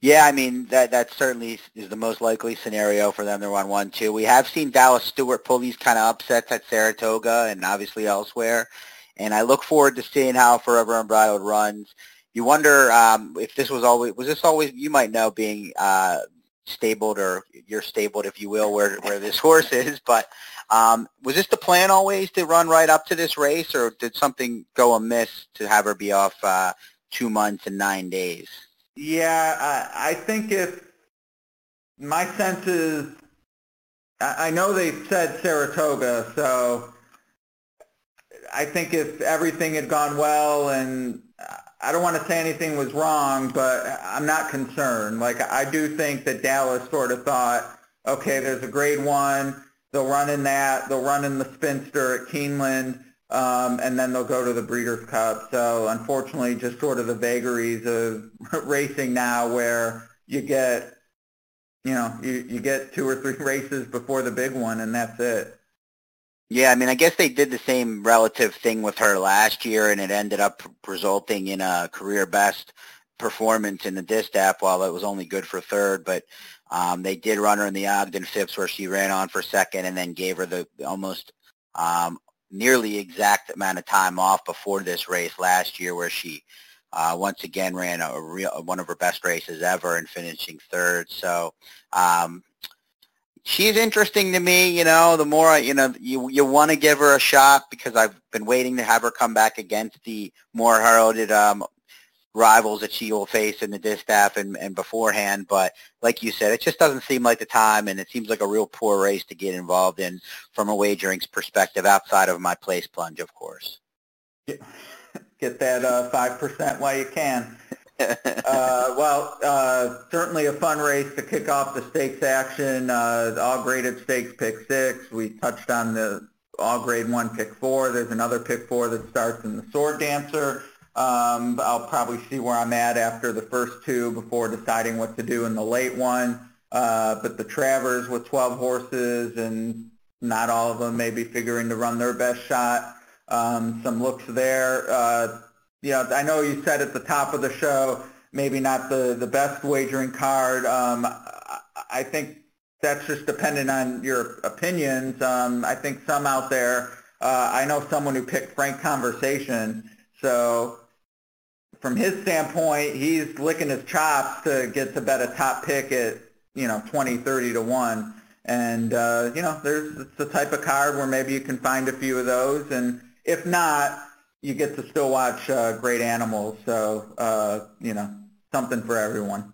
Yeah, I mean that that certainly is the most likely scenario for them to run one two. We have seen Dallas Stewart pull these kind of upsets at Saratoga and obviously elsewhere, and I look forward to seeing how Forever Unbridled runs you wonder um, if this was always was this always you might know being uh, stabled or you're stabled if you will where where this horse is but um, was this the plan always to run right up to this race or did something go amiss to have her be off uh, two months and nine days? Yeah I, I think if my sense is, I know they said Saratoga, so I think if everything had gone well and I don't want to say anything was wrong, but I'm not concerned. Like I do think that Dallas sort of thought, okay, there's a grade one, they'll run in that, they'll run in the Spinster at Keeneland, um, and then they'll go to the Breeders' Cup. So unfortunately, just sort of the vagaries of racing now, where you get, you know, you, you get two or three races before the big one, and that's it. Yeah, I mean, I guess they did the same relative thing with her last year, and it ended up resulting in a career best performance in the distaff while it was only good for third. But um, they did run her in the Ogden Phipps where she ran on for second and then gave her the almost um, nearly exact amount of time off before this race last year where she uh, once again ran a, real one of her best races ever and finishing third. So um, she's interesting to me. You know, the more I, you know, you you want to give her a shot because I've been waiting to have her come back against the more heralded um, rivals that she will face in the distaff and, and beforehand. But like you said, it just doesn't seem like the time, and it seems like a real poor race to get involved in from a wagering perspective outside of my place plunge, of course. Get, get that uh, five uh, percent while you can. uh, well, uh, certainly a fun race to kick off the stakes action. Uh, all graded stakes pick six. We touched on the all grade one pick four. There's another pick four that starts in the sword dancer. Um, I'll probably see where I'm at after the first two before deciding what to do in the late one. Uh, but the Travers with 12 horses and not all of them maybe figuring to run their best shot. Um, some looks there. Uh, you know, I know you said at the top of the show, maybe not the, the best wagering card. Um, I think that's just dependent on your opinions. Um, I think some out there, uh, I know someone who picked Frank Conversation. So from his standpoint, he's licking his chops to get to bet a top pick at, you know, 20, 30 to 1. And, uh, you know, there's it's the type of card where maybe you can find a few of those. And if not, you get to still watch uh, great animals. So, uh, you know, something for everyone.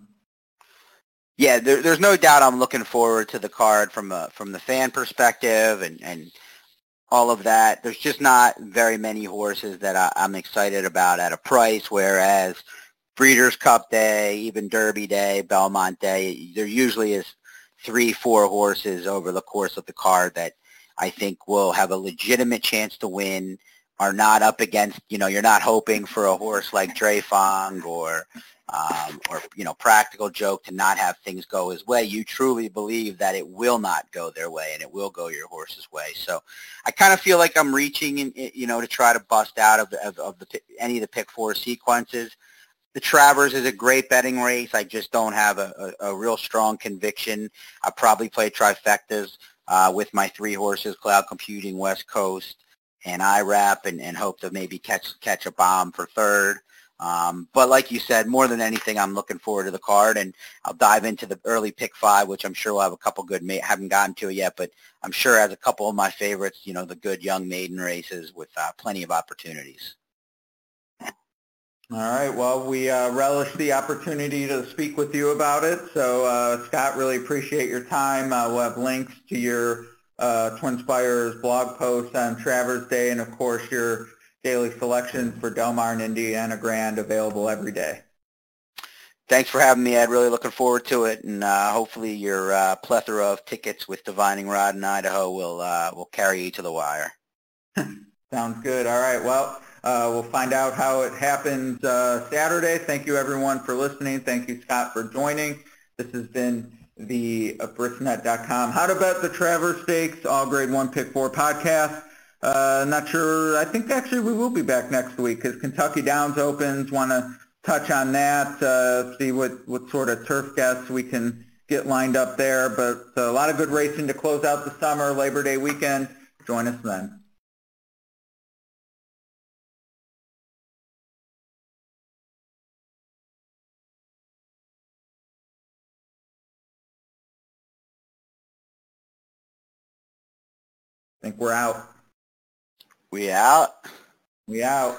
Yeah, there, there's no doubt I'm looking forward to the card from a, from the fan perspective and, and all of that. There's just not very many horses that I, I'm excited about at a price, whereas Breeders' Cup Day, even Derby Day, Belmont Day, there usually is three, four horses over the course of the card that I think will have a legitimate chance to win are not up against, you know, you're not hoping for a horse like Drefong or, um, or, you know, practical joke to not have things go his way. You truly believe that it will not go their way and it will go your horse's way. So I kind of feel like I'm reaching, in, you know, to try to bust out of, of, of the, any of the pick four sequences. The Travers is a great betting race. I just don't have a, a, a real strong conviction. I probably play trifectas uh, with my three horses, Cloud Computing, West Coast, and IRAP and, and hope to maybe catch catch a bomb for third. Um, but like you said, more than anything, I'm looking forward to the card, and I'll dive into the early pick five, which I'm sure we'll have a couple good. Ma- haven't gotten to it yet, but I'm sure has a couple of my favorites. You know, the good young maiden races with uh, plenty of opportunities. All right. Well, we uh, relish the opportunity to speak with you about it. So, uh, Scott, really appreciate your time. Uh, we'll have links to your uh, TwinSpires blog post on Travers Day, and of course your daily selections for Del Mar and Indiana Grand available every day. Thanks for having me, Ed. Really looking forward to it, and uh, hopefully your uh, plethora of tickets with Divining Rod in Idaho will uh, will carry you to the wire. Sounds good. All right. Well, uh, we'll find out how it happens uh, Saturday. Thank you, everyone, for listening. Thank you, Scott, for joining. This has been the uh, Brisnet.com How to Bet the Travers Stakes, all grade one pick four podcast. Uh, not sure. I think actually we will be back next week because Kentucky Downs opens. Want to touch on that, uh, see what, what sort of turf guests we can get lined up there. But a lot of good racing to close out the summer, Labor Day weekend. Join us then. Think we're out. We out. We out.